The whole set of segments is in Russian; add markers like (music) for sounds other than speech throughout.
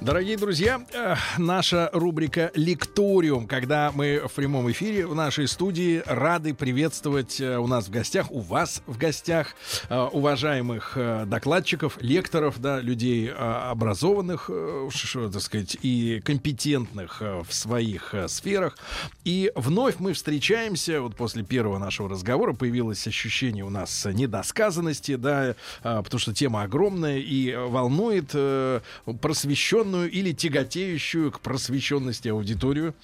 Дорогие друзья, э, наша рубрика «Лекториум», когда мы в прямом эфире в нашей студии рады приветствовать э, у нас в гостях, у вас в гостях, э, уважаемых докладчиков, лекторов, да, людей образованных, что, так сказать, и компетентных в своих сферах. И вновь мы встречаемся, вот после первого нашего разговора появилось ощущение у нас недосказанности, да, потому что тема огромная и волнует просвещенных просвещенную или тяготеющую к просвещенности аудиторию.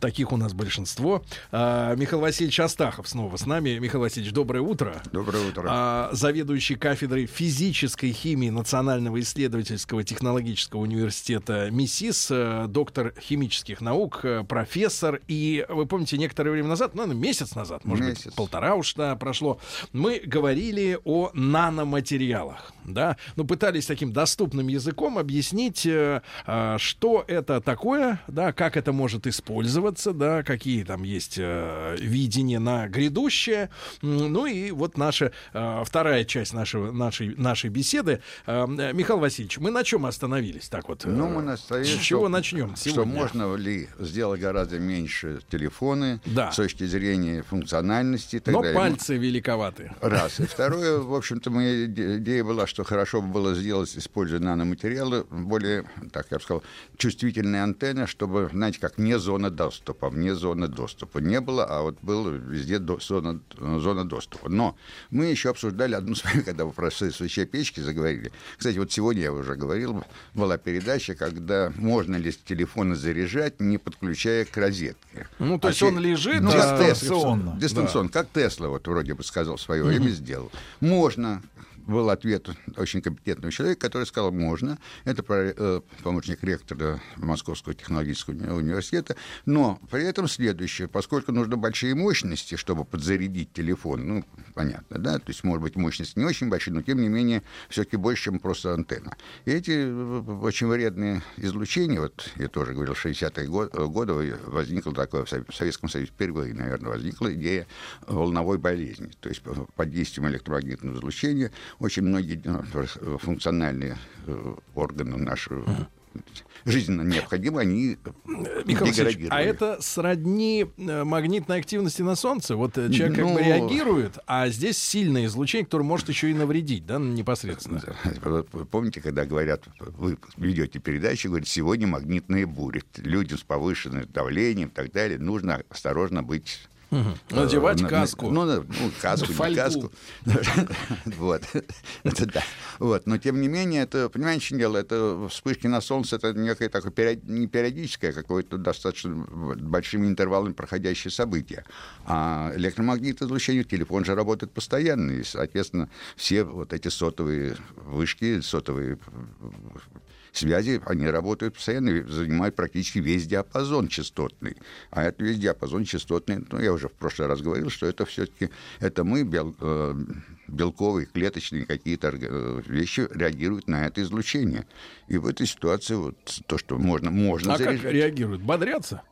Таких у нас большинство. А, Михаил Васильевич Астахов снова с нами. Михаил Васильевич, доброе утро. Доброе утро. А, заведующий кафедрой физической химии Национального исследовательского технологического университета МИСИС, э, доктор химических наук, э, профессор. И вы помните, некоторое время назад, ну, месяц назад, может месяц. быть, полтора уж да, прошло, мы говорили о наноматериалах. Да? Ну, пытались таким доступным языком объяснить, э, а, что это такое, да, как это может использоваться, да, какие там есть э, видения на грядущее. Ну и вот наша э, вторая часть нашего, нашей, нашей беседы. Э, Михаил Васильевич, мы на чем остановились? Так вот, ну, мы остановились, с чего что, начнем сегодня? Что можно ли сделать гораздо меньше телефоны да. с точки зрения функциональности. Но далее. пальцы великоваты. Раз. И (laughs) второе, в общем-то, моя идея была, что хорошо бы было сделать, используя наноматериалы, более так я бы сказал, чувствительные антенны, чтобы, знаете, как не зона доступа, вне зоны доступа не было, а вот была везде до, зона, зона доступа. Но мы еще обсуждали одну с вами, (laughs) когда вы про свечей печки заговорили. Кстати, вот сегодня я уже говорил, была передача, когда можно ли телефоны заряжать, не подключая к розетке. Ну, то а есть он лежит ну, дистанционно. Дистанционно, да. как Тесла вот вроде бы сказал в свое время, сделал. Можно был ответ очень компетентного человека, который сказал, можно. Это э, помощник ректора Московского технологического университета. Но при этом следующее. Поскольку нужны большие мощности, чтобы подзарядить телефон, ну, понятно, да, то есть, может быть, мощность не очень большая, но, тем не менее, все-таки больше, чем просто антенна. И эти э, очень вредные излучения, вот я тоже говорил, в 60-е годы возникло такое в Советском Союзе, впервые, наверное, возникла идея волновой болезни. То есть, под действием электромагнитного излучения очень многие э, функциональные э, органы нашего жизненно необходимы, они Михаил А это сродни э, магнитной активности на Солнце? Вот человек ну, как бы ну, реагирует, а здесь сильное излучение, которое может еще и навредить, да, непосредственно. Помните, когда говорят, вы ведете передачу, говорят, сегодня магнитные бури. Люди с повышенным давлением и так далее, нужно осторожно быть Угу. Надевать на, каску. Ну, ну, каску, не каску. (laughs) вот. это да. Вот. Но, тем не менее, это, понимаете, дело, это вспышки на солнце, это некое такое не периодическое, а какое-то достаточно большими интервалами проходящее событие. А электромагнитное излучение, телефон же работает постоянно, и, соответственно, все вот эти сотовые вышки, сотовые связи, они работают постоянно, и занимают практически весь диапазон частотный. А это весь диапазон частотный, ну, я уже в прошлый раз говорил, что это все-таки, это мы, бел, э, белковые, клеточные какие-то э, вещи реагируют на это излучение. И в этой ситуации вот то, что можно, можно а заряжать. как реагируют? Бодрятся?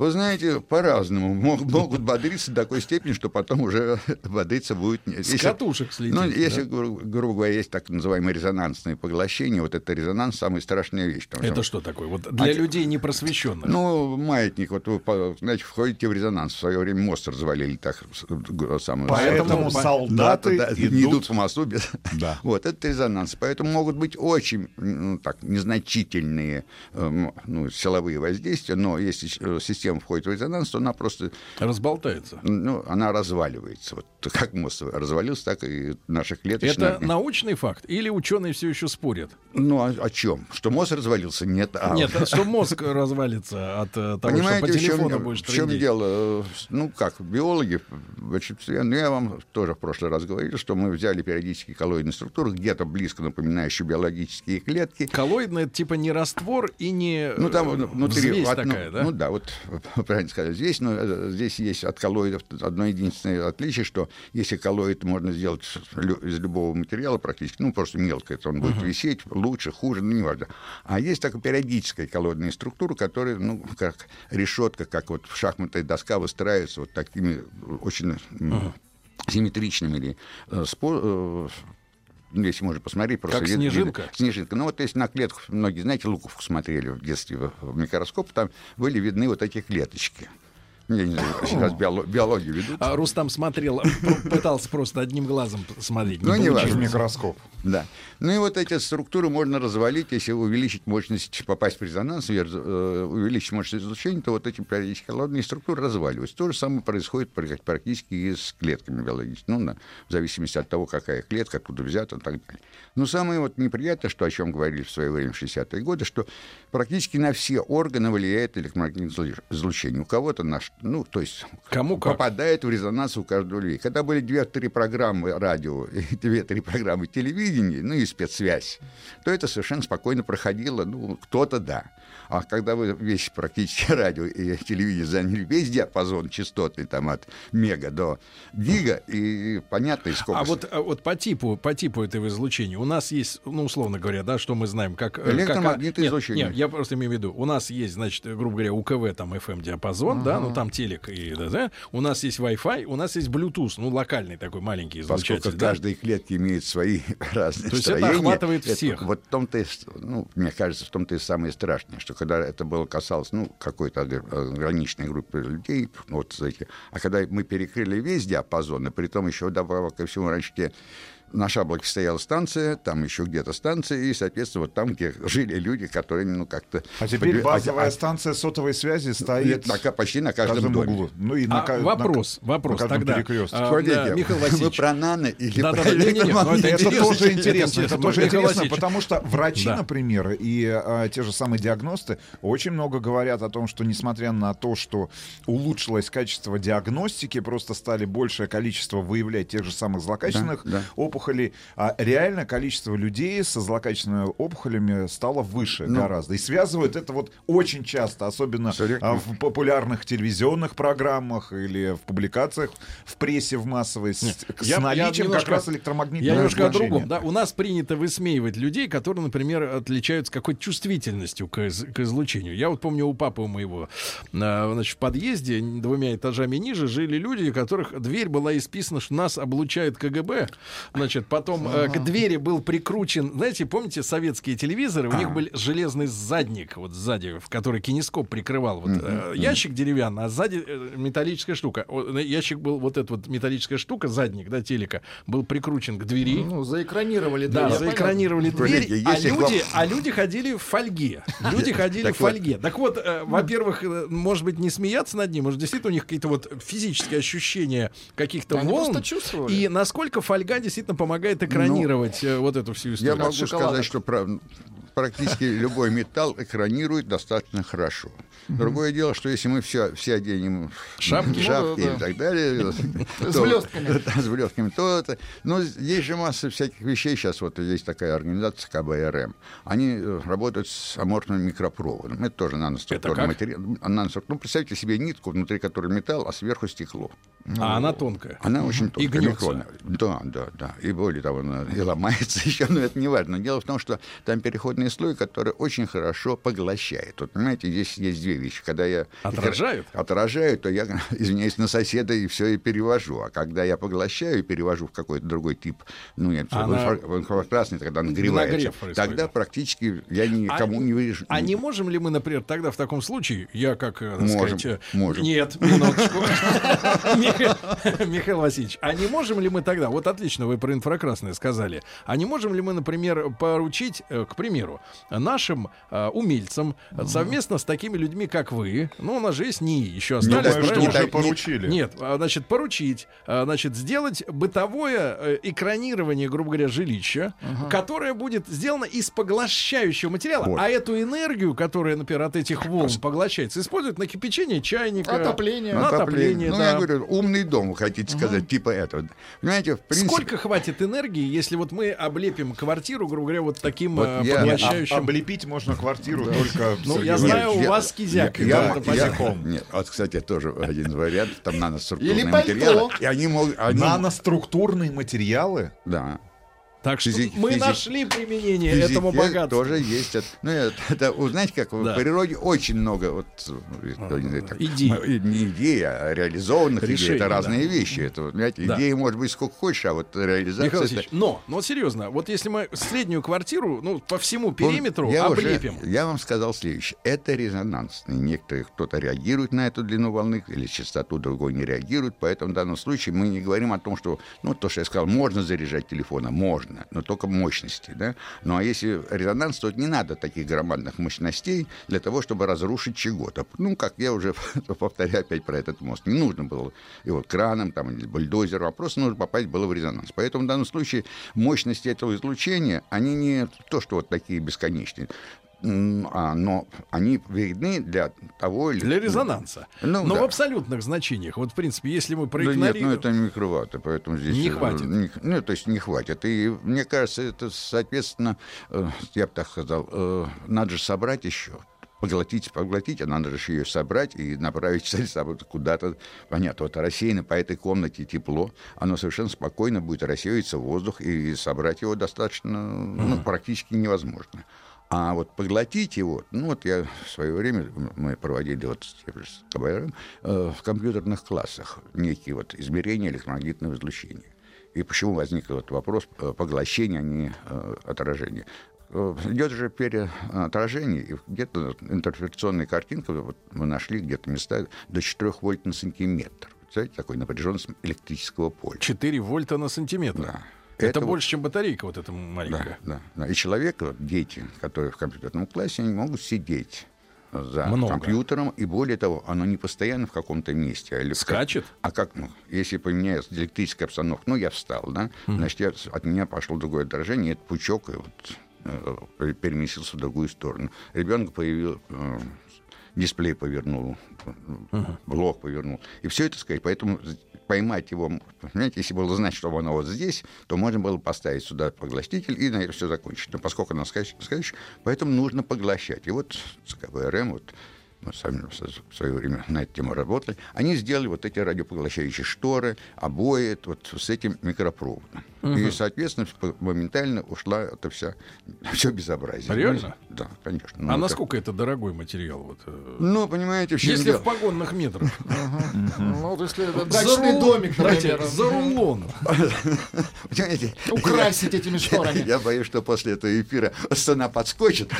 Вы знаете, по-разному. (laughs) Могут бодриться до такой степени, что потом уже (laughs) бодриться будет... С если, катушек слететь. Ну, если, да? грубо говоря, есть так называемое резонансное поглощение, вот это резонанс самая страшная вещь. Это что, что такое? Вот для а, людей непросвещенных. Ну, маятник, вот вы, знаете, входите в резонанс. В свое время мост развалили так. Самую, Поэтому солдаты да, идут... не идут по мосту. Без... (laughs) Да. Вот, это резонанс. Поэтому могут быть очень ну, так, незначительные эм, ну, силовые воздействия, но если э, система система входит в резонанс, то она просто... Разболтается. Ну, она разваливается. Вот как мозг развалился, так и наши клеточные... Это научный факт? Или ученые все еще спорят? Ну, о, о чем? Что мозг развалился? Нет. А... Нет, а что мозг развалится от э, того, Понимаете, что по телефону в чем, будешь в чем дело? Ну, как, биологи, ну, я вам тоже в прошлый раз говорил, что мы взяли периодические коллоидные структуры, где-то близко напоминающие биологические клетки. Коллоидные — это типа не раствор и не ну, там внутри, взвесь от, такая, ну, да? Ну, да, вот (laughs) правильно сказать, здесь, но э, здесь есть от коллоидов одно единственное отличие, что если коллоид можно сделать из любого материала практически, ну, просто мелко, это он будет uh-huh. висеть лучше, хуже, ну, неважно. А есть такая периодическая коллоидная структура, которая, ну, как решетка, как вот в шахматной доска выстраивается вот такими очень uh-huh. симметричными или э, спо- ну, если можно посмотреть, просто... Как вид, снежинка? Вид, снежинка. Ну, вот если на клетку, многие, знаете, луковку смотрели в детстве в микроскоп, там были видны вот эти клеточки. Я не знаю, сейчас биологию ведут. А Рустам смотрел, пытался просто одним глазом смотреть. Ну, не важно. микроскоп. Да. Ну и вот эти структуры можно развалить, если увеличить мощность, попасть в резонанс, э, увеличить мощность излучения, то вот эти периодически холодные структуры разваливаются. То же самое происходит практически и с клетками биологическими, ну, на, в зависимости от того, какая клетка, откуда взята и так далее. Но самое вот неприятное, что о чем говорили в свое время в 60-е годы, что практически на все органы влияет электромагнитное излучение. У кого-то наш ну, то есть Кому как? попадает в резонанс у каждого людей. Когда были две-три программы радио и (laughs) две-три программы телевидения, ну и спецсвязь, то это совершенно спокойно проходило, ну, кто-то да. А когда вы весь практически (laughs) радио и телевидение заняли весь диапазон частотный там от мега до гига, и понятно, и сколько... А вот, а вот по типу, по типу этого излучения у нас есть, ну, условно говоря, да, что мы знаем, как... Э, Электромагнитное как, излучение. Нет, я просто имею в виду, у нас есть, значит, грубо говоря, УКВ, там, FM-диапазон, uh-huh. да, ну, там телек и, да, да, у нас есть Wi-Fi, у нас есть Bluetooth, ну, локальный такой маленький излучатель. Поскольку да? каждой клетки имеет свои (laughs) разные То есть это охватывает всех. вот в том-то, ну, мне кажется, в том-то и самое страшное, что когда это было касалось, ну, какой-то ограниченной группы людей, вот эти, а когда мы перекрыли весь диапазон, и при том еще добавок ко всему раньше те на Шаблоке стояла станция, там еще где-то станция, и, соответственно, вот там, где жили люди, которые, ну, как-то... А теперь подб... базовая а, станция сотовой связи стоит на, почти на каждом, доме. углу. Ну, и на, а, на, вопрос, на, вопрос на тогда. А, да, Михаил Васильевич. Вы про нано или да, про да, не, не, не, это, это тоже интересно, это тоже интересно, потому что врачи, например, и а, те же самые диагносты очень много говорят о том, что, несмотря на то, что улучшилось качество диагностики, просто стали большее количество выявлять тех же самых злокачественных опухолей, опухолей, а реально количество людей со злокачественными опухолями стало выше ну, гораздо. И связывают это вот очень часто, особенно а, в популярных телевизионных программах или в публикациях в прессе в массовой с, Нет, с я, наличием я немножко, как раз электромагнитного Я немножко о другом. Да, у нас принято высмеивать людей, которые, например, отличаются какой-то чувствительностью к, к излучению. Я вот помню у папы моего а, значит, в подъезде двумя этажами ниже жили люди, у которых дверь была исписана, что нас облучает КГБ. Значит, Значит, потом э, к двери был прикручен, знаете, помните советские телевизоры? У них был железный задник вот сзади, в который кинескоп прикрывал вот э, ящик деревянный, а сзади э, металлическая штука. Ящик был вот эта вот металлическая штука, задник, да, телека, был прикручен к двери. Ну, заэкранировали дверь. Да, заэкранировали дверь, а люди, а люди ходили в фольге. Люди (laughs) ходили в фольге. Так вот, во-первых, может быть, не смеяться над ним, может, действительно у них какие-то вот физические ощущения каких-то волн. И насколько фольга действительно помогает экранировать ну, вот эту всю историю. Я могу сказать, что практически любой металл экранирует достаточно хорошо. Другое дело, что если мы все, все оденем шапки, шапки ну, и так далее, (laughs) с блестками, (laughs) с блестками, то это... Но есть же масса всяких вещей. Сейчас вот есть такая организация КБРМ. Они э, работают с аморфным микропроводом. Это тоже наноструктурный материал. Ну, представьте себе нитку, внутри которой металл, а сверху стекло. А ну, она тонкая. Она очень тонкая. И гнется. Да, да, да. И более того, она и ломается (laughs) еще, но это не важно. Дело в том, что там переходный слой, который очень хорошо поглощает. Вот, понимаете, здесь есть две вещи. Когда я... Отражают? Отражаю, то я, (laughs) извиняюсь, на соседа и все и перевожу. А когда я поглощаю и перевожу в какой-то другой тип, ну, нет, она... в инфракрасный, тогда нагревается, тогда практически я никому а, не вижу. А не можем ли мы, например, тогда в таком случае, я как, э, можем, сказать... Э, можем. Нет, минуточку. (laughs) Михаил Васильевич, а не можем ли мы тогда, вот отлично вы про инфракрасное сказали, а не можем ли мы, например, поручить, э, к примеру, нашим умельцам совместно с такими людьми, как вы, ну, у нас же есть НИИ, еще остались. Думаю, что уже поручили. Нет, а, значит, поручить, а, значит, сделать бытовое э, экранирование, грубо говоря, жилища, ага. которое будет сделано из поглощающего материала, вот. а эту энергию, которая, например, от этих волн поглощается, используют на кипячение чайника. Отопление. На отопление, ну, да. я говорю, умный дом, вы хотите сказать, типа этого. Понимаете, в принципе... Сколько хватит энергии, если вот мы облепим квартиру, грубо говоря, вот таким вот э, я... поглощающим... Облепить можно квартиру только... Ну, я знаю, у вас кизяк. Нет, вот, кстати, тоже один из вариантов, там наноструктурные материалы. И они могут... Наноструктурные материалы? Да. Так что физик, мы физик, нашли применение этому богатству. тоже есть. Ну, это, это знаете, как да. в природе очень много вот, идей. Не идей, а реализованных Решений, идей. Это разные да. вещи. Это, знаете, да. идеи может быть сколько хочешь, а вот реализация... Михаил это... но, но серьезно, вот если мы среднюю квартиру, ну, по всему периметру я облепим... Уже, я вам сказал следующее. Это резонансный. Некоторые кто-то реагирует на эту длину волны или частоту, другой не реагирует. Поэтому в данном случае мы не говорим о том, что, ну, то, что я сказал, можно заряжать телефон, а можно можно, но только мощности. Да? Ну а если резонанс, то не надо таких громадных мощностей для того, чтобы разрушить чего-то. Ну, как я уже (laughs) повторяю опять про этот мост. Не нужно было его краном там, или бульдозером, а просто нужно попасть было в резонанс. Поэтому в данном случае мощности этого излучения, они не то, что вот такие бесконечные но они видны для того или... Для резонанса. Ну, но да. в абсолютных значениях. Вот, в принципе, если мы проигнорируем... Да нет, ну это микроватты, поэтому здесь... Не хватит. Не, ну, то есть не хватит. И мне кажется, это, соответственно, э, я бы так сказал, э, надо же собрать еще поглотить, поглотить, а надо же ее собрать и направить (laughs) куда-то. Понятно, вот рассеяно по этой комнате тепло, оно совершенно спокойно будет рассеиваться в воздух, и собрать его достаточно, ну, практически невозможно. А вот поглотить его, ну вот я в свое время, мы проводили вот с КБРМ, э, в компьютерных классах некие вот измерения электромагнитного излучения. И почему возник вот вопрос э, поглощения, а не э, отражения. Э, идет же переотражение, и где-то интерференционная картинка, вот мы нашли где-то места до 4 вольт на сантиметр. Представляете, такой напряженность электрического поля. 4 вольта на сантиметр? Да. Это, это больше, чем батарейка вот эта маленькая. Да, да, да. И человек, вот, дети, которые в компьютерном классе, они могут сидеть за Много. компьютером, и более того, оно не постоянно в каком-то месте. А Скачет? Как, а как, ну, если поменяется электрическая обстановка, ну, я встал, да, mm. значит, я, от меня пошло другое отражение, этот пучок и вот, э, переместился в другую сторону. Ребенок появил, э, дисплей повернул, uh-huh. блок повернул. И все это сказать. Поэтому поймать его, понимаете, если было знать, что оно вот здесь, то можно было поставить сюда поглощитель и на это все закончить. Но поскольку оно скачет, поэтому нужно поглощать. И вот КБРМ вот мы сами в свое время на эту тему работали, они сделали вот эти радиопоглощающие шторы, обои вот с этим микропроводом. Угу. И, соответственно, моментально ушла это вся, (laughs) все безобразие. Реально? Да, конечно. Ну, а это... насколько это дорогой материал? Вот, э, ну, понимаете, в Если в погонных метрах. (laughs) Ну, вот если это дачный домик, например. За рулон. (laughs) Украсить этими шторами. Я боюсь, что после этого эфира цена подскочит,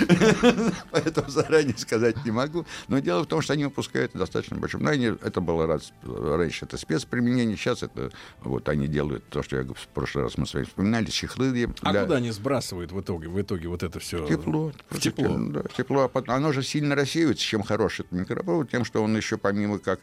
поэтому заранее сказать не могу. Но дело в том, что они выпускают достаточно большим. Ну, это было раз, раньше это спецприменение, сейчас это вот они делают то, что я в прошлый раз мы с вами вспоминали, чехлы. Для... А куда они сбрасывают в итоге, в итоге вот это все? Тепло. В тепло. Да, тепло. А оно же сильно рассеивается, чем хороший этот микропровод, тем, что он еще помимо как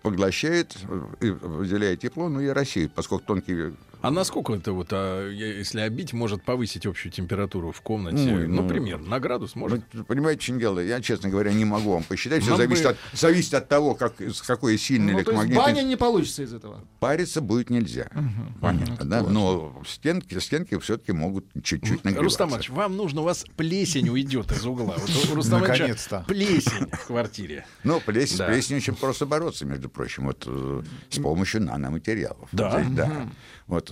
поглощает и выделяет тепло, ну и рассеивает, поскольку тонкий а насколько это вот, а, если обить, может повысить общую температуру в комнате? Ой, ну, ну, примерно, на градус может? Вы понимаете, что дело? Я, честно говоря, не могу вам посчитать. Все зависит, бы... от, зависит от того, как, какой сильный ну, есть баня не получится из этого? Париться будет нельзя. Угу. Понятно, да? Но стенки, стенки все-таки могут чуть-чуть нагреваться. Рустам Ильич, вам нужно, у вас плесень уйдет из угла. Вот, Наконец-то. плесень в квартире. Ну, плесень, да. с плесенью очень просто бороться, между прочим, вот э, с помощью наноматериалов. Да. Здесь, да. Вот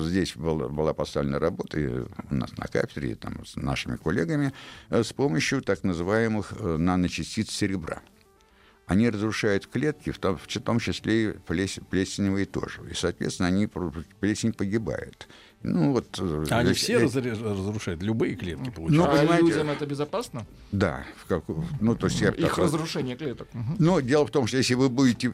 здесь был, была поставлена работа и у нас на кафедре там, с нашими коллегами э, с помощью так называемых э, наночастиц серебра. Они разрушают клетки, в том, в том числе и плесеневые тоже. И, соответственно, они, плесень погибает. Ну, вот, э, а они все я... разрушают, любые клетки ну, получают. Ну, а людям это безопасно? Да. В как... ну, то есть я Их так... разрушение клеток. Но дело в том, что если вы будете...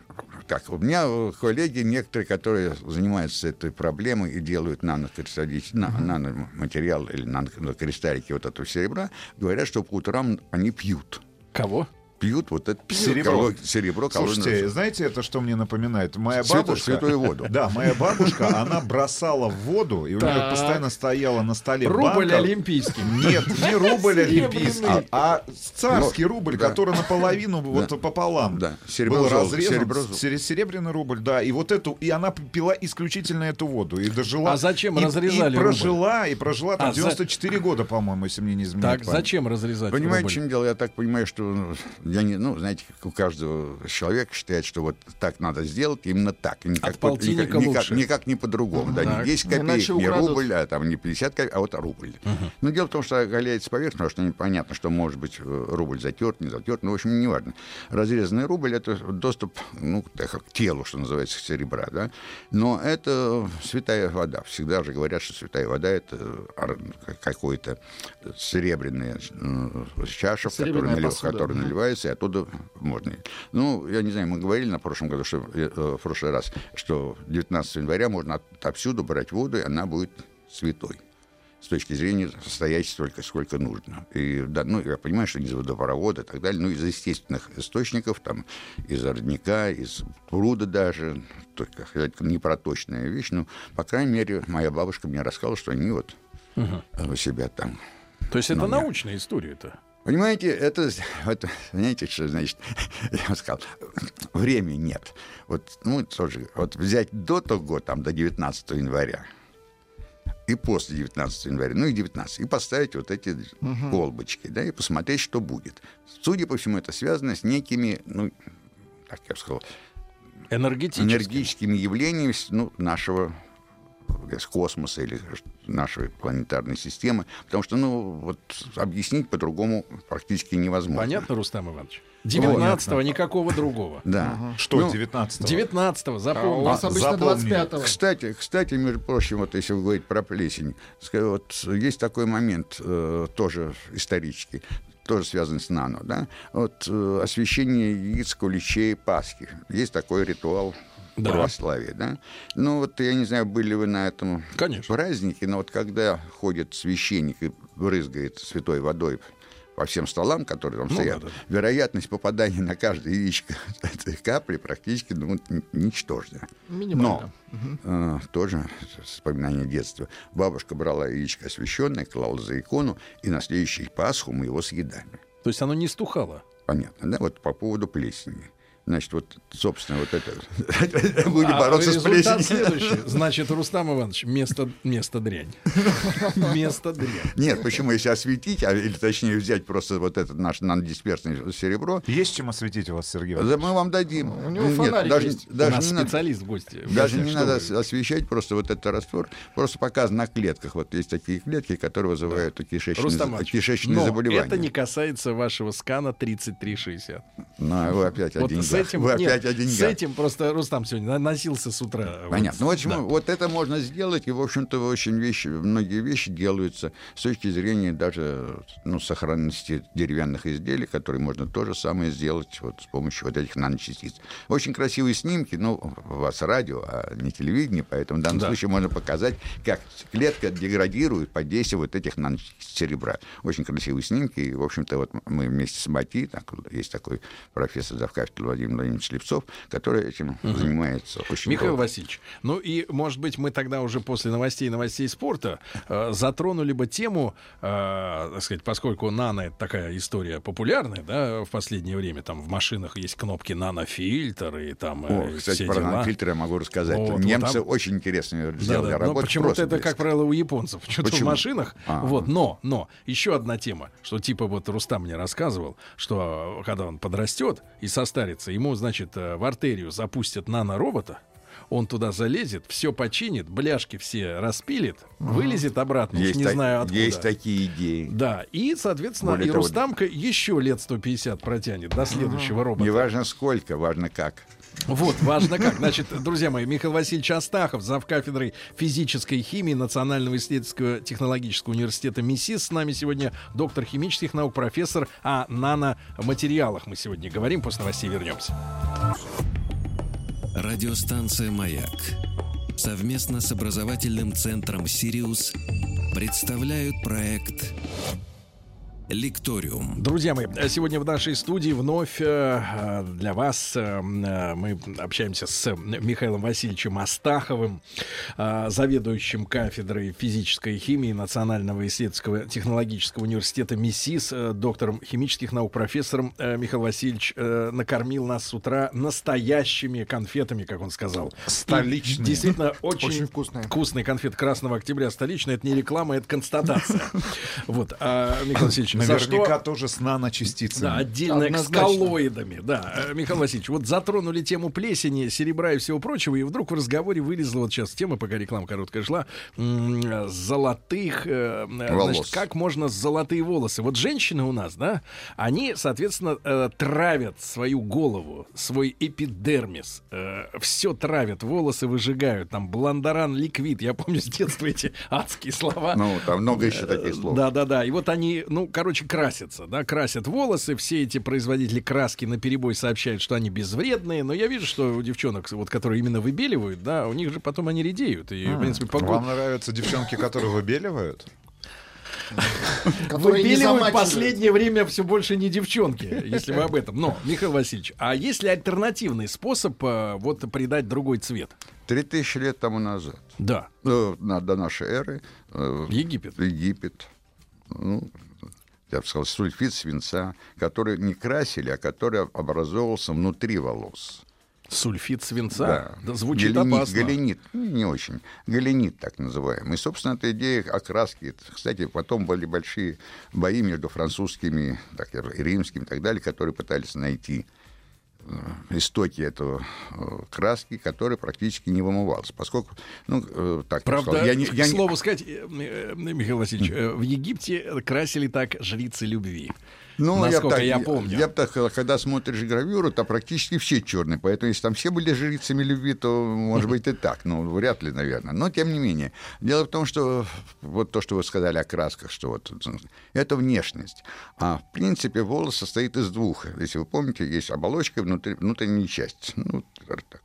Так, у меня коллеги, некоторые, которые занимаются этой проблемой и делают нанокристаллич... uh наноматериал или нанокристаллики вот этого серебра, говорят, что по утрам они пьют. Кого? Пьют вот это серебро. серебро Слушайте, знаете, это что мне напоминает? Моя Святую, бабушка... святую воду. (laughs) Да, моя бабушка, она бросала в воду, и у нее постоянно стояла на столе Рубль олимпийский. Нет, не рубль олимпийский, а царский Ну, рубль, который наполовину вот пополам. Да, серебро был разрезан. Серебряный рубль, да. И вот эту, и она пила исключительно эту воду. И дожила. А зачем разрезали И прожила, и прожила там А, за- 94 года, по-моему, если мне не изменяет Так, зачем разрезать Понимаете, в чем дело? Я так понимаю, что ну, я не, ну, знаете, как у каждого человека считает, что вот так надо сделать, именно так. и Никак, От полтинника никак, никак, лучше. никак не по-другому. Да, Так. не 10 копеек, Иначе не украдут. рубль, а там не 50 копеек, а вот рубль. Но дело в том, что оголяется поверхность, потому что непонятно, что может быть э, рубль затерт, не затерт, ну, в общем, неважно. Разрезанный рубль — это доступ ну, так, к телу, что называется, серебра, да. Но это святая вода. Всегда же говорят, что святая вода — это какой-то серебряная э, чаша, в которой, Серебряная и оттуда можно. Ну, я не знаю, мы говорили на прошлом году, что э, э, в прошлый раз, что 19 января можно от- отовсюду брать воду, и она будет святой с точки зрения состоять столько, сколько нужно. И, да, ну, я понимаю, что из водопровода и так далее, ну, из естественных источников, там, из родника, из пруда даже, только это не проточная вещь, но, по крайней мере, моя бабушка мне рассказала, что они вот э, у себя там То есть это Ну, я- научная история-то. Понимаете, это, это, знаете, что значит, (laughs) я вам сказал, времени нет. Вот, ну, тоже, вот взять до того, там, до 19 января, и после 19 января, ну и 19, и поставить вот эти колбочки, да, и посмотреть, что будет. Судя по всему, это связано с некими, ну, как я бы сказал, Энергетически. энергетическими явлениями ну, нашего с космоса или нашей планетарной системы, потому что, ну, вот объяснить по-другому практически невозможно. Понятно, Рустам Иванович? 19-го никакого другого. (laughs) Да. Что, Ну, 19 19-го, А у вас обычно запомнили. 25-го. Кстати, кстати, между прочим, вот если вы говорите про плесень, вот есть такой момент э, тоже исторический, тоже связан с нано, да? Вот э, освещение яиц, куличей, Пасхи. Есть такой ритуал Да. православия, да? Ну вот я не знаю, были вы на этом Конечно. празднике, но вот когда ходит священник и брызгает святой водой по всем столам, которые там Ну, стоят, да-да. вероятность попадания на каждое яичко (laughs) этой капли практически ну, ничтожная. Минимально. Но э, тоже вспоминание детства. Бабушка брала яичко освященное, клала за икону, и на следующий Пасху мы его съедали. То есть оно не стухало. Понятно, да? Вот по поводу плесени. Значит, вот, собственно, вот это... (laughs) Будем А бороться с результат плесенью. следующий. (laughs) Значит, Рустам Иванович, место, место дрянь. (laughs) Место дрянь. Нет, почему, если осветить, а, или точнее взять просто вот это наше нанодисперсное серебро, Есть чем осветить вас, Сергей да Иванович? мы вам дадим. У него Нет, фонарик даже, есть. У даже нас не надо- специалист в гости. Даже не надо вы? ос- освещать просто вот этот раствор. Просто показано на клетках. Вот есть такие клетки, которые вызывают кишечные, Рустам кишечные но заболевания. это не касается вашего скана 3360. Ну, вы опять Вот деньгах. С этим, Вы нет, опять о с деньгах. этим просто Рустам сегодня носился с утра. Вот. Понятно. Ну, в общем, Да. вот это можно сделать, и, в общем-то, очень вещи, многие вещи делаются с точки зрения даже ну, сохранности деревянных изделий, которые можно то же самое сделать вот с помощью вот этих наночастиц. Очень красивые снимки, ну, у вас радио, а не телевидение, поэтому в данном Да. случае можно показать, как клетка деградирует под действием вот этих наночастиц серебра. Очень красивые снимки, и, в общем-то, вот мы вместе с МАТИ, так, есть такой профессор завкафедры Владимир Владимирович Слепцов, который этим занимается очень Михаил долго. Васильевич, ну и, может быть, мы тогда уже после новостей новостей спорта э, затронули бы тему, э, так сказать, поскольку нано это такая история популярная, да, в последнее время там в машинах есть кнопки нанофильтр и там э, О, кстати, про дела. нанфильтры я могу рассказать. Вот, вот Немцы там- очень интересно Да, сделали да. Но работу. почему-то это, как правило, у японцев. (laughs) Что-то в машинах. А. Вот, но, но, еще одна тема, что типа вот Рустам мне рассказывал, что когда он подрастет и состарится, ему, значит, э, в артерию запустят наноробота, он туда залезет, все починит, бляшки все распилит, вылезет обратно, есть, не так- знаю откуда. есть такие идеи. Да, и, соответственно, Более и того, Рустамка еще лет 150 протянет до следующего робота. Не важно сколько, важно как. Вот, важно как. Значит, друзья мои, Михаил Васильевич Астахов, зав. кафедрой физической химии Национального исследовательского технологического университета МИСИС. С нами сегодня доктор химических наук, профессор о наноматериалах. Мы сегодня говорим, после новостей вернемся. Радиостанция «Маяк» совместно с образовательным центром «Сириус» представляют проект Лекториум. Друзья мои, сегодня в нашей студии вновь э, для вас э, мы общаемся с Михаилом Васильевичем Астаховым, э, заведующим кафедрой физической химии Национального исследовательского технологического университета МИСИС, доктором химических наук, профессором. Михаил Васильевич накормил нас с утра настоящими конфетами, как он сказал. Столичные. И действительно, очень, очень вкусные. Вкусные конфеты Красного Октября столичные. Это не реклама, это констатация. (laughs) Вот, а, Михаил Васильевич, Наверняка что... тоже с наночастицами. Да, отдельно Однозначно. экскалоидами. Да, э, Михаил Васильевич, вот затронули тему плесени, серебра и всего прочего, и вдруг в разговоре вылезла вот сейчас тема, пока реклама короткая шла, золотых, э, Волос. значит, как можно золотые волосы. Вот женщины у нас, да, они, соответственно, э, травят свою голову, свой эпидермис, все травят, волосы выжигают, там, бландаран, ликвид, я помню с детства эти адские слова. Ну, там много еще таких слов. Да-да-да, и вот они, ну, короче, красятся, да, красят волосы. Все эти производители краски на перебой сообщают, что они безвредные. Но я вижу, что у девчонок, вот, которые именно выбеливают, да, у них же потом они редеют. И, в принципе, погод... Вам нравятся девчонки, которые выбеливают? Выбеливают в последнее время все больше не девчонки, если вы об этом. Но, Михаил Васильевич, а есть ли альтернативный способ э, вот придать другой цвет? Три тысячи лет тому назад. Да. Э, до нашей эры. Э, Египет. Египет. Ну, я бы сказал, сульфид свинца, который не красили, а который образовывался внутри волос. Сульфид свинца? Да. да звучит галенит, опасно. Галенит, ну, не очень. Галенит, так называемый. И, собственно, эта идея окраски. Кстати, потом были большие бои между французскими, так, и римскими и так далее, которые пытались найти истоки этого э, краски, который практически не вымывался, поскольку, ну, э, так Правда, сказал, я не, я к слову сказать, Михаил Васильевич, в Египте красили так жрицы любви. Ну, Насколько я, так, я помню. Я бы так сказал, когда смотришь гравюру, то практически все черные. Поэтому, если там все были жрицами любви, то, может быть, и так. Ну, вряд ли, наверное. Но, тем не менее. Дело в том, что вот то, что вы сказали о красках, что вот это внешность. А, в принципе, волос состоит из двух. Если вы помните, есть оболочка внутри, внутренняя часть. Ну, так,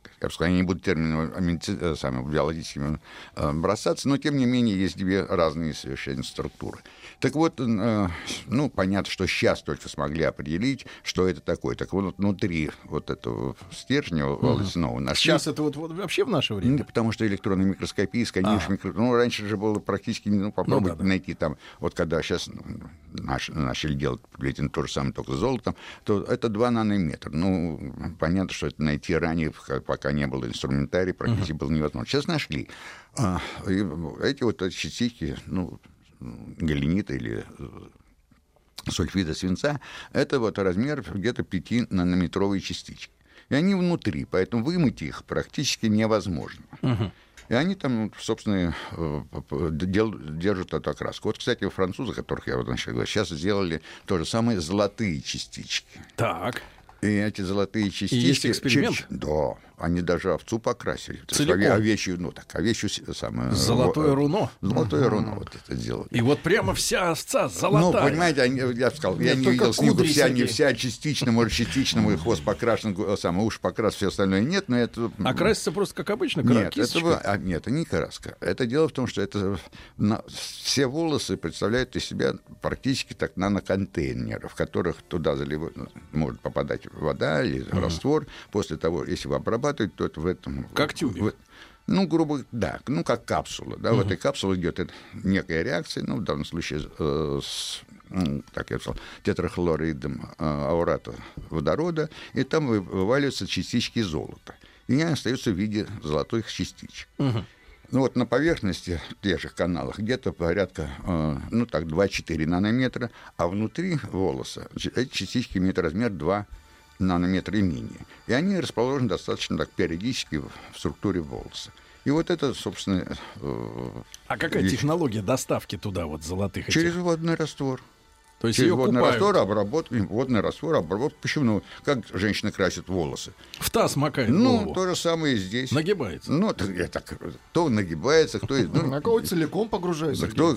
буду терминами э, самыми биологическими э, бросаться, но, тем не менее, есть две разные совершенно структуры. Так вот, э, ну, понятно, что сейчас только смогли определить, что это такое. Так вот, внутри вот этого стержня волосяного нашли... Сейчас это вот, вот вообще в наше время? Ну, потому что электронная микроскопия, сканируешь а. микро... Ну, раньше же было практически, ну, попробовать ну, да, да. найти там, вот когда сейчас ну, наш, начали делать плетин то же самое, только с золотом, то это 2 нанометра. Ну, понятно, что это найти ранее, пока не было инструментария, практически uh-huh. было невозможно. Сейчас нашли. А, эти вот частички, ну, галенита или э, сульфида свинца, это вот размер где-то 5 нанометровой частички. И они внутри, поэтому вымыть их практически невозможно. Угу. И они там, собственно, э, держат эту окраску. Вот, кстати, французы, которых я вот начал говорить, сейчас сделали то же самое золотые частички. Так. И эти золотые частички... И есть эксперимент? Чуть, да. Они даже овцу покрасили. Целиком? Овечью, ну так, овечью самое... Золотое э, руно? Золотое руно вот это сделали. И вот прямо вся овца золотая. Ну, понимаете, они, я сказал, я не видел снегу, вся, не вся частично, может, частично мой хвост покрашен, самое уши покрас, все остальное нет, но это... А красится просто как обычно, нет, это, а, нет, это не краска. Это дело в том, что это на, все волосы представляют из себя практически так наноконтейнеры, в которых туда заливают, ну, может попадать вода или uh-huh. раствор. После того, если вы обрабатываете, зарабатывать, то в этом... Как тюбик? В, ну, грубо, да, ну, как капсула. Да, угу. В этой капсуле идет некая реакция, ну, в данном случае э, с, так я сказал, тетрахлоридом э, аурата водорода, и там вываливаются частички золота. И они остаются в виде золотых частичек. Угу. Ну вот на поверхности тех же каналах где-то порядка, э, ну так, 2-4 нанометра, а внутри волоса эти частички имеют размер 2 нанометра и менее. И они расположены достаточно так периодически в структуре волоса. И вот это, собственно... Э, а какая вещь. технология доставки туда вот золотых? Через этих? водный раствор. То есть Через ее водный купают. раствор, обработка, водный раствор, обработка. Почему? Ну, как женщины красят волосы? В таз макает Ну, голову. то же самое и здесь. Нагибается. Ну, я так, кто нагибается, кто... Ну, (laughs) На кого целиком погружается. Кто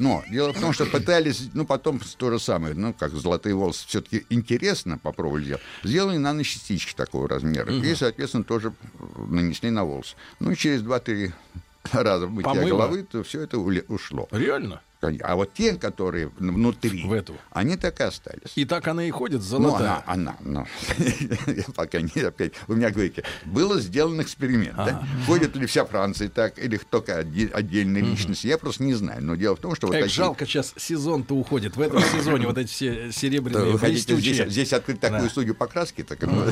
Но дело в том, что пытались, ну, потом то же самое, ну, как золотые волосы, все-таки интересно попробовали сделать. Сделали наночастички такого размера. И, соответственно, тоже нанесли на волосы. Ну, через 2-3 раза мытья головы, то все это ушло. Реально? А вот те, которые внутри, в эту. они так и остались. И так она и ходит, Ну, золотая. она, она, ну, (laughs) я пока не опять, вы меня говорите, было сделан эксперимент, да? Ходит ли вся Франция так, или только отдельные личности, я просто не знаю. Но дело в том, что вот Эх, такие... жалко, сейчас сезон-то уходит. В этом сезоне вот эти все серебряные, Вы хотите здесь, здесь открыть такую Да. студию покраски? Так, ну,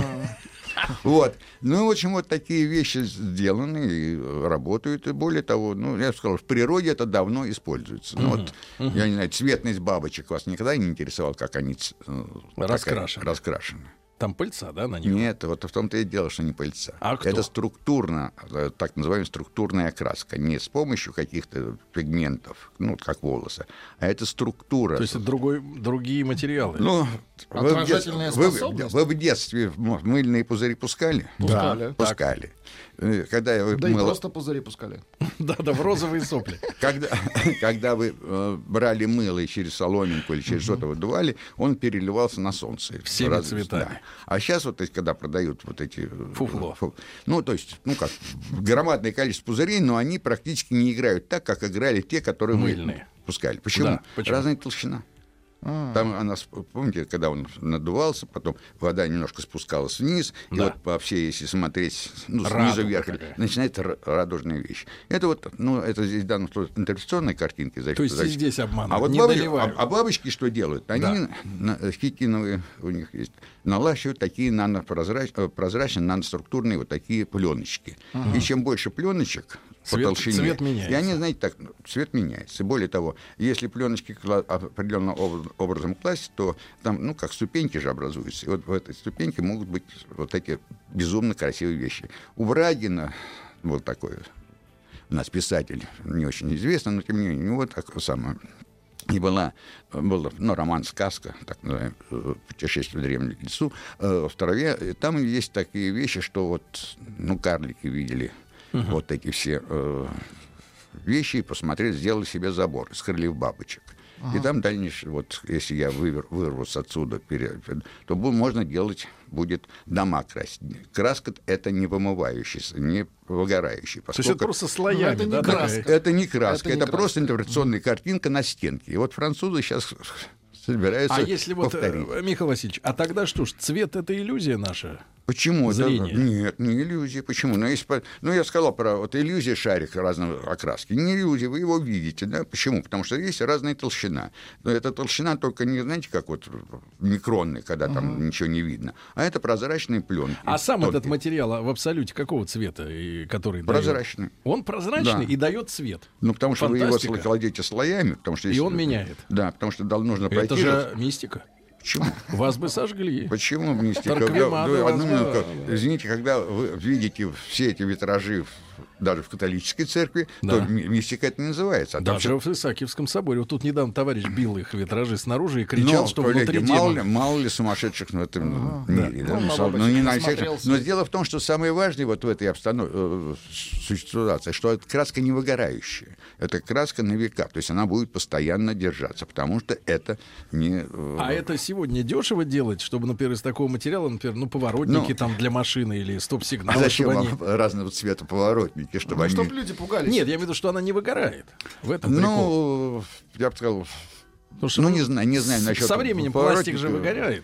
(laughs) Вот. Ну, в общем, вот такие вещи сделаны и э, работают. И более того, ну, я бы сказал, в природе это давно используется. Ну, вот, я не знаю, цветность бабочек вас никогда не интересовал, как они э, Раскрашены. раскрашены. Там пыльца, да, на них? Нет, вот в том-то и дело, что не пыльца. А кто? Это структурно, э, так называемая структурная окраска. Не с помощью каких-то пигментов, ну, как волосы, а это структура. То есть это другой, другие материалы. Ну, вы в, Отражательная детстве, вы, способность? вы в детстве мыльные пузыри пускали? Пускали. Пускали. Э, Когда я Да и мыло- просто пузыри пускали. (laughs) Да-да, в розовые сопли. когда, (laughs) когда вы э, брали мыло и через соломинку или через что-то выдували, он переливался на солнце. Всеми цветами. да. А сейчас вот, то есть, когда продают вот эти... э, Фуфло. фу- ну, то есть, ну как, громадное количество пузырей, но они практически не играют так, как играли те, которые Мыльные. пускали. Почему? Да, почему? Разная толщина. Там она, помните, когда он надувался, потом вода немножко спускалась вниз, и Да. вот по всей, если смотреть ну, Радуга снизу вверх, такая. начинается р- радужная вещь. Это вот, ну, это здесь в данном случае интерпретационные картинки. значит, То есть и значит. здесь обманывают, А вот не бабочки, а, а бабочки что делают? Они на- э, хитиновые у них есть, налащивают такие нанопрозрачные, прозрачные, наноструктурные вот такие пленочки. И чем больше пленочек по Цвет- толщине, цвет и меняется. они, знаете, так, цвет меняется. И более того, если пленочки определенным образ- образом класть, то там, ну, как ступеньки же образуются. И вот в этой ступеньке могут быть вот эти безумно красивые вещи. У Брагина был такой у нас писатель, не очень известный, но тем не менее, у него так самое. И была, был ну, роман «Сказка», так называемый, э, «Путешествие в древнюю лесу». э, В траве И там есть такие вещи, что вот, ну, карлики видели вот эти все э, вещи и посмотрели, сделали себе забор из крыльев бабочек. И там дальше, вот если я вывер, вырвусь отсюда, то можно делать будет дома красить. Краска это не вымывающийся, не выгорающий. То есть это просто слоями, это не да, краска. такая? Это не краска, Это это, не просто интерпретационная картинка на стенке. И вот французы сейчас собираются А если вот, повторить. э, Михаил Васильевич, а тогда что ж, цвет — это иллюзия наша? Почему? Это- зрение? Нет, не иллюзия. Почему? Ну, если, ну, я сказал про вот иллюзия шарика разной окраски. Не иллюзия, вы его видите, да? Почему? Потому что есть разная толщина. Но эта толщина только не, знаете, как вот микронная, когда там ничего не видно, а это прозрачные пленки. А сам тонкие. этот материал а в абсолюте какого цвета, и который? Прозрачный. Он прозрачный Да. и дает цвет. Ну, потому что вы его Фантастика. кладете слоями, потому что И если- он меняет. Да, потому что нужно пройти. Это же мистика. Почему? Вас бы сожгли. Почему мистика? Торквемада Да, одну минутку. Извините, когда вы видите все эти витражи даже в католической церкви, Да. то ми- мистика это не называется. А там Даже всё- в Исаакиевском соборе. Вот тут недавно товарищ бил их витражи снаружи и Но, кричал, что коллеги, внутри мало, демон. ли, мало ли сумасшедших в этом мире. да, Он ну, ну, не на Но дело в том, что самое важное вот в этой обстановке, ситуации, что эта краска не выгорающая. Это краска на века. То есть она будет постоянно держаться, потому что это не... э, А это сегодня дешево делать, чтобы, например, из такого материала, например, ну, поворотники Ну. там для машины или А стоп-сигналы, зачем чтобы они... вам разного цвета поворотники, чтобы Ну, они... чтобы люди пугались. Нет, я имею в виду, что она не выгорает. В этом прикол. Ну, я бы сказал, Потому что, ну, не знаю, не знаю насчет Со временем пластик же поворотника.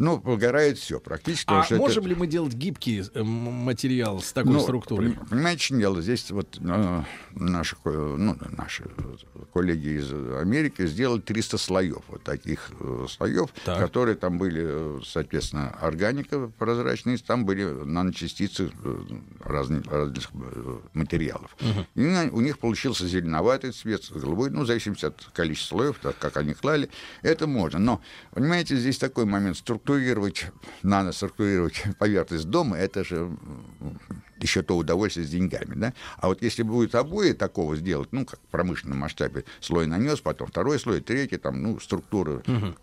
Ну, выгорает все практически. А что это- можем ли мы делать гибкий э, материал с такой Ну, структурой? пон- Понимаете, дело? Здесь вот э, наши, ну, наши коллеги из Америки сделали 300 слоев, вот таких э, слоев, Так. которые там были, э, соответственно, органика прозрачные, там были наночастицы э, разных, разных материалов. И на- у них получился зеленоватый цвет, голубой, ну, в зависимости от количества слоев, так как они клали, это можно. Но, понимаете, здесь такой момент, структурировать, наноструктурировать (laughs) поверхность дома, это же еще то удовольствие с деньгами, да? А вот если будет обои такого сделать, ну, как в промышленном масштабе, слой нанес, потом второй слой, третий, там, ну, структура,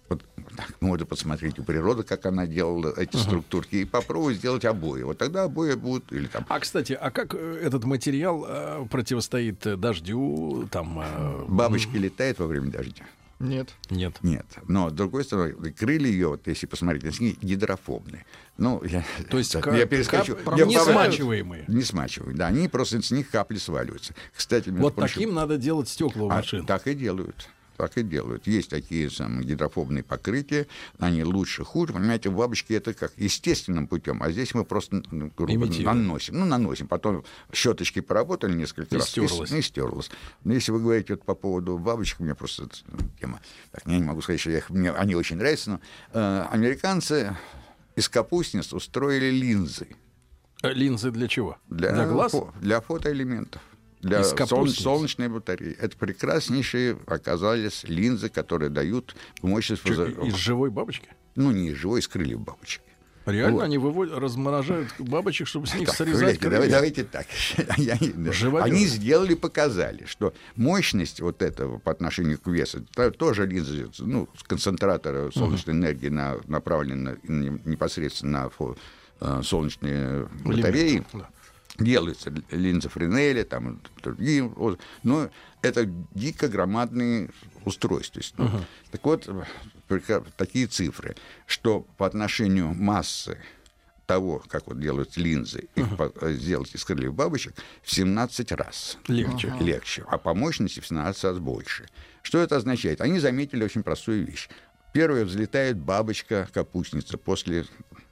вот, так, можно посмотреть у природы, как она делала эти структурки, и попробовать сделать обои. Вот тогда обои будут, или там, А, кстати, а как э, этот материал э, противостоит э, дождю, там... бабочки летают во время дождя. Нет. Нет. Нет. Но, с другой стороны, крылья ее, вот если посмотреть, они гидрофобные. Ну, я, То есть так, я перескочу. кап- Я не смачиваемые. Не смачивают, да. Они просто с них капли сваливаются. Кстати, Вот прочим, таким надо делать стекла у а машин. так и делают. Так и делают. Есть такие самые гидрофобные покрытия, они лучше, хуже. Понимаете, бабочки это как естественным путем, а здесь мы просто ну, грубо, наносим. Ну, наносим. Потом щеточки поработали несколько и раз. Стерлось. И, и стерлось. Но если вы говорите вот по поводу бабочек, мне просто ну, тема. Так, я не могу сказать, что я их, мне они очень нравятся, но э, американцы из капустниц устроили линзы. Э, линзы для чего? Для, для глаз? Фо, для фотоэлементов для сол, солнечной батареи. Это прекраснейшие оказались линзы, которые дают мощность... Что, из живой бабочки? Ну, не из живой, из крыльев бабочки. Реально вот. они выводят, размораживают бабочек, чтобы с них так, срезать давайте, давайте так. (laughs) они сделали, показали, что мощность вот этого по отношению к весу, тоже линзы, ну, концентратора солнечной энергии на, направлены непосредственно на э, солнечные батареи. Да делаются линзы Френеля, там другие, но это дико громадные устройства. Uh-huh. Так вот, такие цифры, что по отношению массы того, как вот делают линзы, uh-huh. их сделать из крыльев бабочек, в 17 раз легче. Uh-huh. легче, а по мощности в 17 раз больше. Что это означает? Они заметили очень простую вещь. Первая взлетает бабочка-капустница после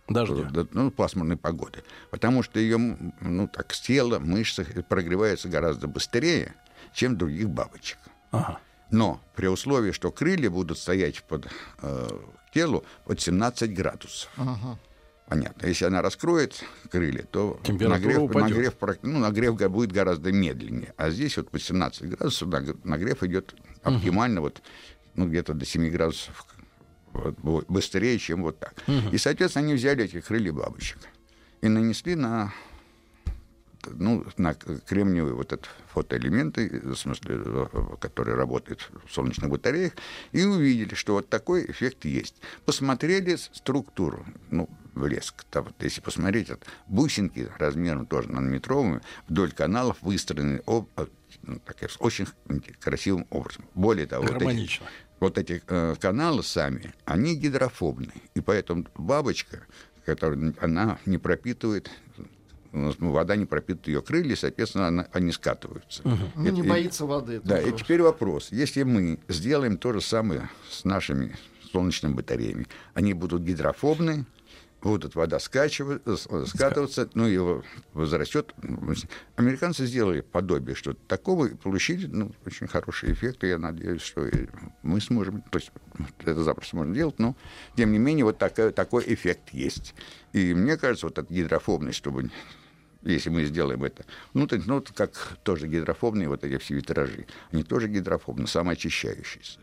Дождя. Ну, пасмурной погоды. Потому что ее, ну, так, тело, мышцы прогреваются гораздо быстрее, чем других бабочек. Ага. Но при условии, что крылья будут стоять под э, телу под 17 градусов. Ага. Понятно. Если она раскроет крылья, то нагрев, нагрев, ну, нагрев будет гораздо медленнее. А здесь вот по 17 градусов нагрев идет оптимально, угу. вот, ну, где-то до 7 градусов вот, быстрее, чем вот так. Угу. И, соответственно, они взяли эти крылья бабочек и нанесли на ну, на кремниевые вот это фотоэлементы, в смысле, которые работают в солнечных батареях, и увидели, что вот такой эффект есть. Посмотрели структуру, ну, блеск. Там, вот, если посмотреть, вот, бусинки размером тоже нанометровыми вдоль каналов выстроены об, ну, так, очень красивым образом. Более того, вот эти, вот эти э, каналы сами, они гидрофобны. И поэтому бабочка, которая, она не пропитывает ну, вода не пропитывает ее крылья, соответственно, она, они скатываются. Угу. Ну, не боится воды. Да, и теперь вопрос. Если мы сделаем то же самое с нашими солнечными батареями, они будут гидрофобны, будут вода э, скатываться, ну, его возрастет. Американцы сделали подобие что такого и получили ну, очень хороший эффект, и я надеюсь, что мы сможем, то есть это запросто можно делать, но, тем не менее, вот такой, такой эффект есть. И мне кажется, вот эта гидрофобность, чтобы если мы сделаем это. Ну, то, ну, как тоже гидрофобные вот эти все витражи. Они тоже гидрофобны, самоочищающиеся.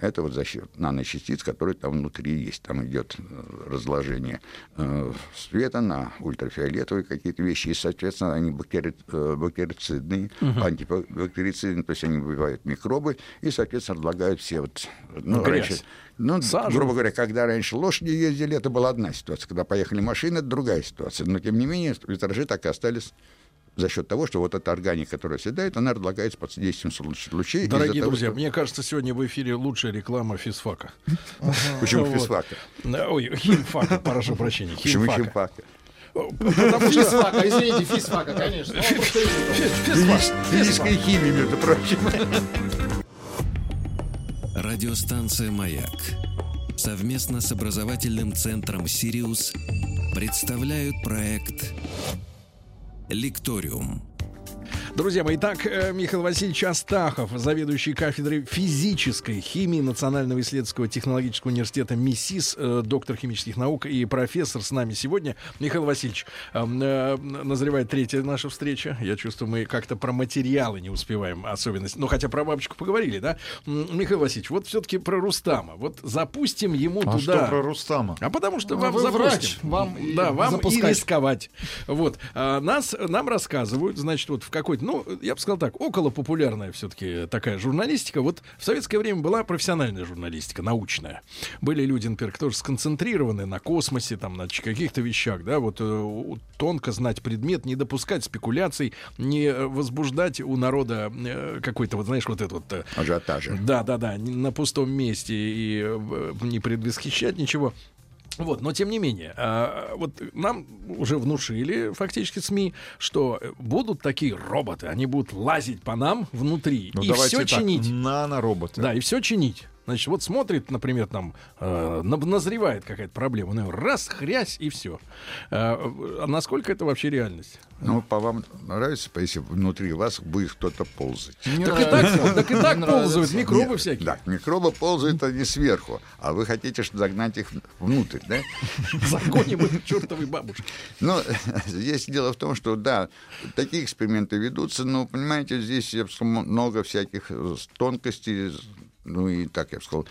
Это вот за счет наночастиц, которые там внутри есть. Там идет э, разложение э, света на ультрафиолетовые какие-то вещи, и, соответственно, они бактери... Э, бактерицидные, угу. антибактерицидные, то есть они убивают микробы, и, соответственно, разлагают все вот... Ну, раньше, ну, Сажу. грубо говоря, когда раньше лошади ездили, это была одна ситуация. Когда поехали машины, это другая ситуация. Но, тем не менее, витражи так и остались за счет того, что вот эта органика, которая седает, она разлагается под действием солнечных лучей. Дорогие друзья, того, что... мне кажется, сегодня в эфире лучшая реклама физфака. (laughs) Почему физфака? Ой, химфака, прошу прощения. Почему химфака? Потому что... Физфака, извините, физфака, конечно. Физическая химия, между прочим. Радиостанция «Маяк» совместно с образовательным центром «Сириус» представляют проект Лекториум. Друзья мои, так, э, Михаил Васильевич Астахов, заведующий кафедрой физической химии Национального исследовательского технологического университета МИСИС, э, доктор химических наук и профессор с нами сегодня. Михаил Васильевич, эм, э, назревает третья наша встреча. Я чувствую, мы как-то про материалы не успеваем особенность. Ну, хотя про бабочку поговорили, да? Михаил Васильевич, вот все-таки про Рустама. Вот запустим ему а туда... что про Рустама? А потому что ну, вам запустим. Врач, вам да, вам запускать. и рисковать. Вот. А нас, нам рассказывают, значит, вот в какой-то ну, я бы сказал так, около популярная все-таки такая журналистика. Вот в советское время была профессиональная журналистика, научная. Были люди, например, которые сконцентрированы на космосе, там, на каких-то вещах, да, вот э, тонко знать предмет, не допускать спекуляций, не возбуждать у народа э, какой-то, вот знаешь, вот этот вот... Э, Ажиотажа. Да, да, да, на пустом месте и не предвосхищать ничего. Вот, но тем не менее, а, вот нам уже внушили фактически СМИ, что будут такие роботы, они будут лазить по нам внутри Ну, и все так, чинить. Нанороботы. Да, и все чинить. Значит, вот смотрит, например, там э, на- назревает какая-то проблема, ну, раз, хрясь и все. а насколько это вообще реальность? Ну, по вам нравится, если внутри вас будет кто-то ползать? Не Так и так, (laughs) так и так Не ползают нравится. микробы Нет, всякие. Да, микробы ползают они сверху, а вы хотите загнать их внутрь, да? (laughs) Загоним их чертовой бабушке. Но (laughs) здесь дело в том, что да, такие эксперименты ведутся, но, понимаете, здесь много всяких э, тонкостей, ну и так я бы сказал,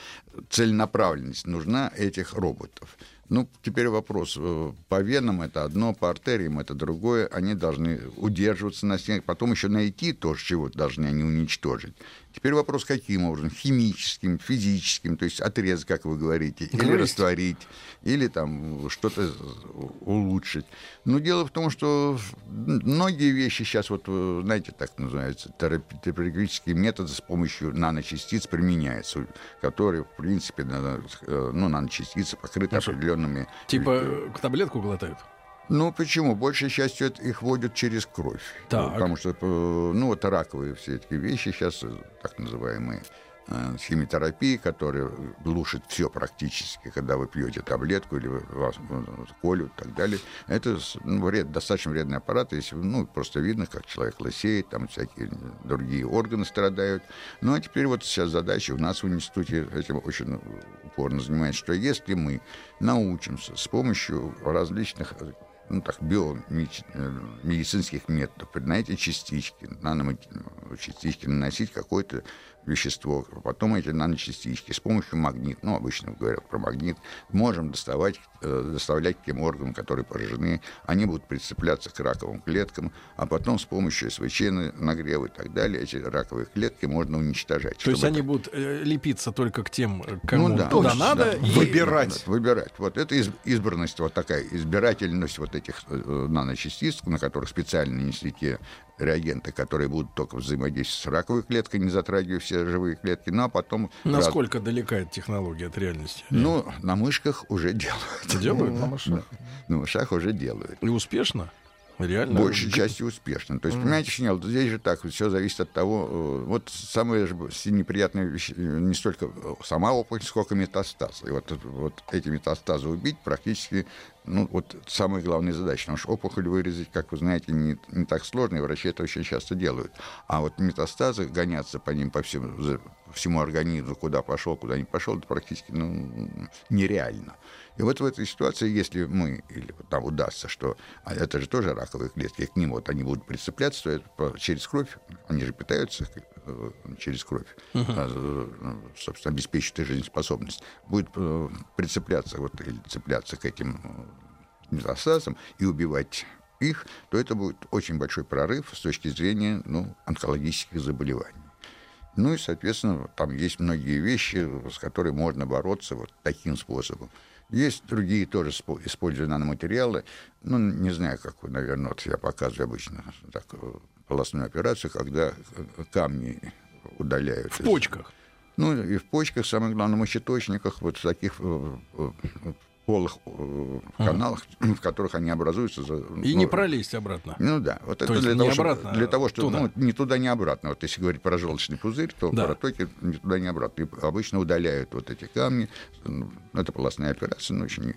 целенаправленность нужна этих роботов. Ну, теперь вопрос. э, По венам это одно, по артериям это другое. Они должны удерживаться на стенах. Потом еще найти то, чего должны они уничтожить. Теперь вопрос, каким образом? Химическим, физическим, то есть отрезать, как вы говорите, или Грызть. растворить, или там что-то улучшить. Но дело в том, что многие вещи сейчас, вот, э, знаете, так называются, терапи- терапевтические методы с помощью наночастиц применяются, которые, в принципе, э, ну, наночастицы покрыты определенными... Типа таблетку глотают. Ну, почему? Большей частью это их вводят через кровь. Так. Потому что, э, ну, вот раковые все эти вещи сейчас, э, так называемые, э, химиотерапии, которые глушат все практически, когда вы пьете таблетку или вас колют и так далее. Это ну, вред, достаточно вредный аппарат, если ну, просто видно, как человек лысеет, там всякие другие органы страдают. Ну, а теперь вот сейчас задача у нас в институте этим очень упорно занимается, что если мы научимся с помощью различных ну, так, биомедицинских методов, на эти частички, наночастички наносить какое-то вещество, потом эти наночастички с помощью магнит, ну, обычно говорят про магнит, можем доставать, э, доставлять к тем органам, которые поражены, они будут прицепляться к раковым клеткам, а потом с помощью СВЧ на- нагрева и так далее эти раковые клетки можно уничтожать. То есть они будут э, лепиться только к тем, э, кому ну да, туда точно, надо. да. и- Выбирать. Выбирать. Вот это из- избранность, вот такая избирательность вот этих э, наночастиц, на которых специально нанесли те реагенты, которые будут только взаимодействовать с раковой клеткой, не затрагивая все живые клетки, ну а потом... раз- Насколько далека эта технология от реальности? Ну, на мышках уже делают. Делают? На мышах. На мышах уже делают. И успешно? Реально? Большей частью успешно. То есть, понимаете, Шинел, здесь же так, все зависит от того, э, вот самое же неприятное вещь, э, не столько сама опухоль, сколько метастаз. И вот, вот эти метастазы убить практически, ну, вот самая главная задача. Потому что опухоль вырезать, как вы знаете, не, не так сложно, и врачи это очень часто делают. А вот метастазы, гоняться по ним, по всему, за- всему организму, куда пошел, куда не пошел, это практически ну, нереально. И вот в этой ситуации, если мы, или вот нам удастся, что а это же тоже раковые клетки, к ним вот они будут прицепляться, то это через кровь, они же питаются э, через кровь, э, собственно, обеспечивают их жизнеспособность, будет э, прицепляться вот, или цепляться к этим метастазам и убивать их, то это будет очень большой прорыв с точки зрения ну, онкологических заболеваний. Ну и, соответственно, там есть многие вещи, с которыми можно бороться вот таким способом. Есть другие тоже спо- используя наноматериалы. Ну, не знаю, как наверное, вот я показываю обычно так, э, полостную операцию, когда э, камни удаляют. В из- почках. ну, и в почках, самое главное, в мочеточниках, вот в таких э, э, полых каналах, (clears throat) в которых они образуются. за- И ну, не пролезть обратно. ну да, вот это есть для не того, чтобы- обратно, для того, что туда. ну, не туда, не обратно. Вот если говорить про желчный пузырь, то Да. в протоке ни туда, не обратно. И обычно удаляют вот эти камни. Ну, Это полостная операция, но очень.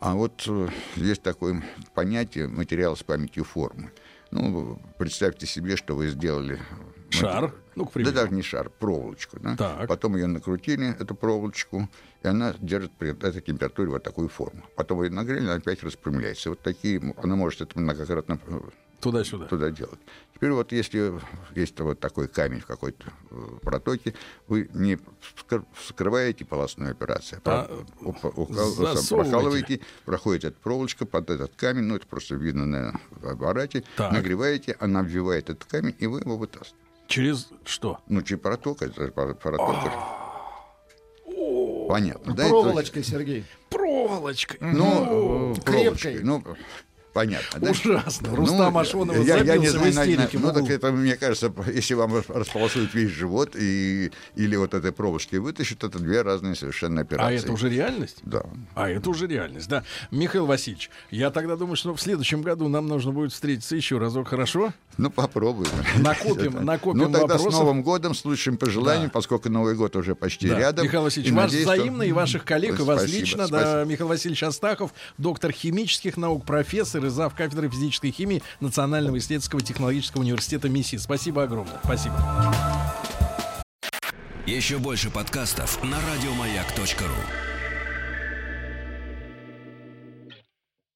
А вот э, есть такое понятие материал с памятью формы. Ну, представьте себе, что вы сделали Шар, ну, к да примеру. даже не шар, проволочку. Да? Так. Потом ее накрутили, эту проволочку, и она держит при этой температуре вот такую форму. Потом ее нагрели, она опять распрямляется. Вот такие, она может это многократно э, Туда-сюда. туда делать. Теперь вот если есть вот такой камень в какой-то э, протоке, вы не вскр- вскрываете полостную операцию, а, А прокалываете, проходит эта проволочка под этот камень, ну это просто видно на аппарате, Так. нагреваете, она вбивает этот камень, и вы его вытаскиваете. Через что? Ну, чи проток, это проток. Понятно, да? Проволочкой, Сергей. Проволочкой. Ну, э, Крепкой. Ну, понятно. Да? Ужасно. Рустам ну, Ашонов я, я не знаю, в истерике. Ну, так это, мне кажется, (laughs) если вам располосуют весь живот и, или вот этой пробочки вытащат, это две разные совершенно операции. А это уже реальность? Да. А это уже реальность, да. Михаил Васильевич, я тогда думаю, что в следующем году нам нужно будет встретиться еще разок, хорошо? Ну, попробуем. Накопим, (laughs) накопим Ну, тогда вопросов. с Новым годом, с лучшим пожеланием, да. поскольку Новый год уже почти да. рядом. Михаил Васильевич, и ваш надеюсь, взаимно, что... и ваших коллег, и вас лично, спасибо. да, Михаил Васильевич Астахов, доктор химических наук, профессор и зав. кафедры физической химии Национального исследовательского технологического университета МИСИ. Спасибо огромное. Спасибо. Еще больше подкастов на радиомаяк.ру